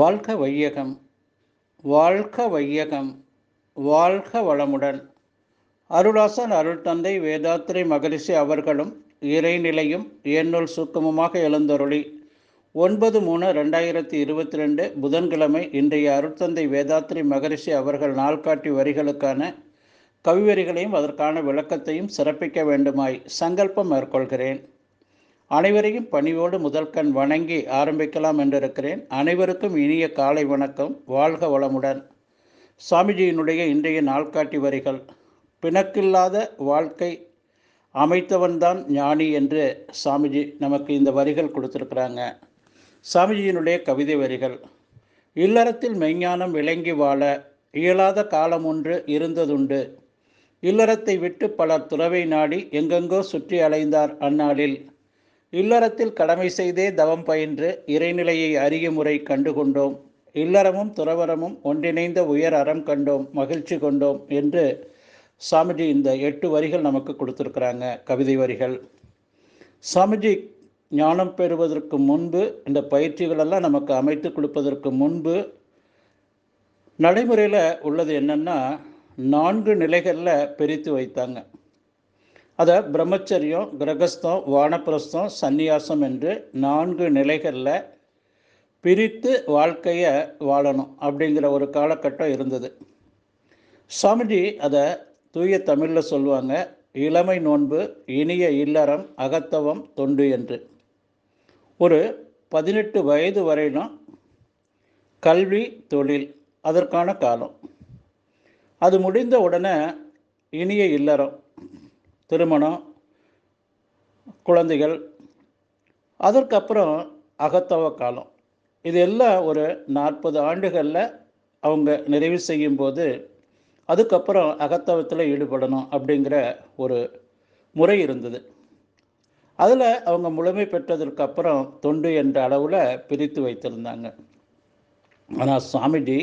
வாழ்க வையகம் வாழ்க வையகம் வாழ்க வளமுடன். அருளாசன் அருள் தந்தை வேதாத்திரை மகரிஷி அவர்களும் இறைநிலையும் என்னுள் சுக்கமமாக எழுந்தருளி. ஒன்பது மூணு ரெண்டாயிரத்தி இருபத்தி ரெண்டு புதன்கிழமை இன்றைய அருட்தந்தை வேதாத்திரி மகரிஷி அவர்கள் நாள்காட்டி வரிகளுக்கான கவிவரிகளையும் அதற்கான விளக்கத்தையும் சிறப்பிக்க வேண்டுமாய் சங்கல்பம் மேற்கொள்கிறேன். அனைவரையும் பணிவோடு முதல் கண் வணங்கி ஆரம்பிக்கலாம் என்றிருக்கிறேன். அனைவருக்கும் இனிய காலை வணக்கம். வாழ்க வளமுடன். சாமிஜியினுடைய இன்றைய நாள்காட்டி வரிகள். பிணக்கில்லாத வாழ்க்கை அமைத்தவன்தான் ஞானி என்று சாமிஜி நமக்கு இந்த வரிகள் கொடுத்துருக்குறாங்க. சாமிஜியினுடைய கவிதை வரிகள். இல்லறத்தில் மெய்ஞானம் விளங்கி வாழ இயலாத காலம் ஒன்று இருந்ததுண்டு. இல்லறத்தை விட்டு பலர் துறவை நாடி எங்கெங்கோ சுற்றி அலைந்தார் அந்நாளில். இல்லறத்தில் கடமை செய்தே தவம் பயின்று இறைநிலையை அறிய முறை கண்டுகொண்டோம். இல்லறமும் துறவரமும் ஒன்றிணைந்த உயர் அறம் கண்டோம். மகிழ்ச்சி கொண்டோம் என்று சாமிஜி இந்த எட்டு வரிகள் நமக்கு கொடுத்துருக்குறாங்க. கவிதை வரிகள். சாமிஜி ஞானம் பெறுவதற்கு முன்பு இந்த பயிற்சிகளெல்லாம் நமக்கு அமைத்து கொடுப்பதற்கு முன்பு நடைமுறையில் உள்ளது என்னென்னா நான்கு நிலைகளில் பிரித்து வைத்தாங்க. அதை பிரம்மச்சரியம் கிரகஸ்தம் வானப்பிரஸ்தம் சந்நியாசம் என்று நான்கு நிலைகளில் பிரித்து வாழ்க்கையை வாழணும் அப்படிங்கிற ஒரு காலகட்டம் இருந்தது. சாமிஜி அதை தூய தமிழில் சொல்லுவாங்க இளமை நோன்பு இனிய இல்லறம் அகத்தவம் தொண்டு என்று. ஒரு பதினெட்டு வயது வரையிலும் கல்வி தொழில் அதற்கான காலம். அது முடிந்த உடனே இனிய இல்லறம் திருமணம் குழந்தைகள் அதற்கப்புறம் அகத்தவ காலம். இது எல்லாம் ஒரு நாற்பது ஆண்டுகளில் அவங்க நிறைவு செய்யும்போது அதுக்கப்புறம் அகத்தவத்தில் ஈடுபடணும் அப்படிங்கிற ஒரு முறை இருந்தது. அதில் அவங்க முழுமை பெற்றதற்கு அப்புறம் தொண்டு என்ற அளவில் பிரித்து வைத்திருந்தாங்க. ஆனால் சாமிஜி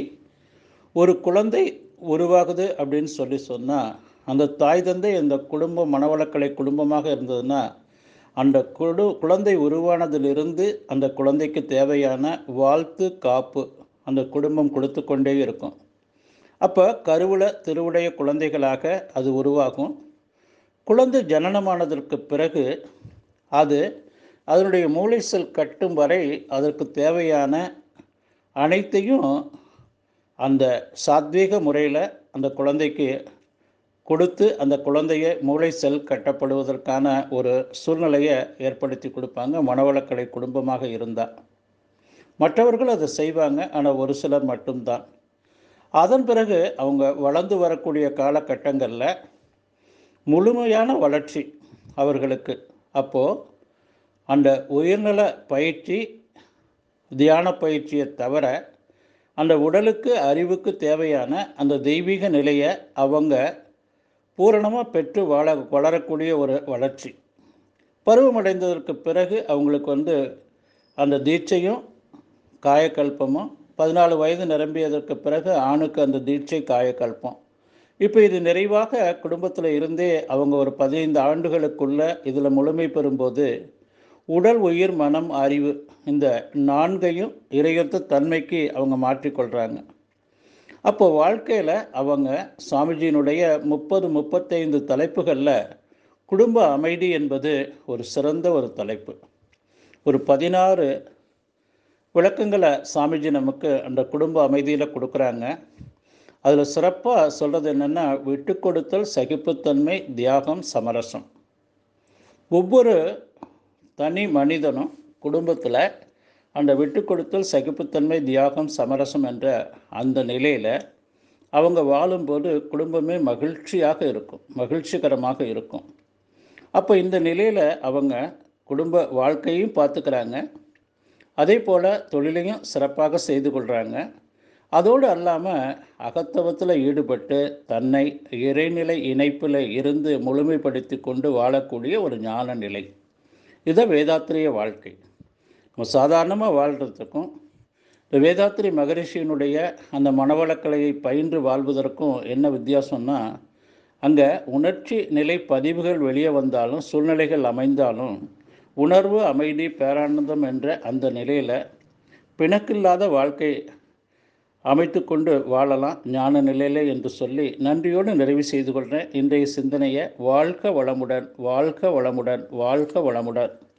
ஒரு குழந்தை உருவாகுது அப்படின்னு சொல்லி சொன்னால் அந்த தாய் தந்தை அந்த குடும்பம் மனவளக்கலை குடும்பமாக இருந்ததுன்னா அந்த குடு குழந்தை உருவானதிலிருந்து அந்த குழந்தைக்கு தேவையான வாழ்த்து காப்பு அந்த குடும்பம் கொடுத்து கொண்டே இருக்கும். அப்போ கருவில் திருவுடைய குழந்தைகளாக அது உருவாகும். குழந்தை ஜனனமானதற்கு பிறகு அது அதனுடைய மூளை செல் கட்டும் வரை அதற்கு தேவையான அனைத்தையும் அந்த சாத்வீக முறையில் அந்த குழந்தைக்கு கொடுத்து அந்த குழந்தைய மூளை செல் கட்டப்படுவதற்கான ஒரு சூழ்நிலையை ஏற்படுத்தி கொடுப்பாங்க. மனவளக்கலை குடும்பமாக இருந்தால் மற்றவர்கள் அதை செய்வாங்க. ஆனால் ஒரு சிலர் மட்டும்தான். அதன் பிறகு அவங்க வளர்ந்து வரக்கூடிய காலகட்டங்களில் முழுமையான வளர்ச்சி அவர்களுக்கு. அப்போது அந்த உயர்நல பயிற்சி தியான பயிற்சியை தவிர அந்த உடலுக்கு அறிவுக்கு தேவையான அந்த தெய்வீக நிலையை அவங்க பூரணமாக பெற்று வாழ வளரக்கூடிய ஒரு வளர்ச்சி. பருவமடைந்ததற்கு பிறகு அவங்களுக்கு வந்து அந்த தீட்சையும் காயக்கல்பமும் பதினாலு வயது நிரம்பியதற்கு பிறகு ஆணுக்கு அந்த தீட்சை காயக்கல்பம். இப்போ இது நிறைவாக குடும்பத்தில் இருந்தே அவங்க ஒரு பதினைந்து ஆண்டுகளுக்குள்ள இதில் முழுமை பெறும்போது உடல் உயிர் மனம் அறிவு இந்த நான்கையும் இறையொத்த தன்மைக்கு அவங்க மாற்றிக்கொள்கிறாங்க அப்போ வாழ்க்கையில் அவங்க சுவாமிஜியினுடைய முப்பது முப்பத்தைந்து தலைப்புகளில் குடும்ப அமைதி என்பது ஒரு சிறந்த ஒரு தலைப்பு. ஒரு பதினாறு விளக்கங்களை சாமிஜி நமக்கு அந்த குடும்ப அமைதியில் கொடுக்குறாங்க. அதில் சிறப்பாக சொல்கிறது என்னென்னா விட்டு கொடுத்தல் சகிப்புத்தன்மை தியாகம் சமரசம். ஒவ்வொரு தனி மனிதனும் குடும்பத்தில் அந்த விட்டு கொடுத்தல் சகிப்புத்தன்மை தியாகம் சமரசம் என்ற அந்த நிலையில் அவங்க வாழும்போது குடும்பமே மகிழ்ச்சியாக இருக்கும் மகிழ்ச்சிகரமாக இருக்கும். அப்போ இந்த நிலையில் அவங்க குடும்ப வாழ்க்கையும் பார்த்துக்கிறாங்க. அதே போல் தொழிலையும் சிறப்பாக செய்து கொள்கிறாங்க அதோடு அல்லாமல் அகத்தவத்தில் ஈடுபட்டு தன்னை இறைநிலை இணைப்பில் இருந்து முழுமைப்படுத்தி கொண்டு வாழக்கூடிய ஒரு ஞான நிலை இதை வேதாத்திரிய வாழ்க்கை. நம்ம சாதாரணமாக வாழ்கிறதுக்கும் இந்த வேதாத்திரி மகரிஷியினுடைய அந்த மனவளக்கலையை பயின்று வாழ்வதற்கும் என்ன வித்தியாசம்னா அங்கே உணர்ச்சி நிலை பதிவுகள் வெளியே வந்தாலும் சூழ்நிலைகள் அமைந்தாலும் உணர்வு அமைதி பேரானந்தம் என்ற அந்த நிலையில் பிணக்கில்லாத வாழ்க்கை அமைத்து கொண்டு வாழலாம் ஞான நிலையிலே என்று சொல்லி நன்றியோடு நிறைவு செய்து கொள்கிறேன் இன்றைய சிந்தனையை வாழ்க வளமுடன் வாழ்க வளமுடன் வாழ்க வளமுடன்.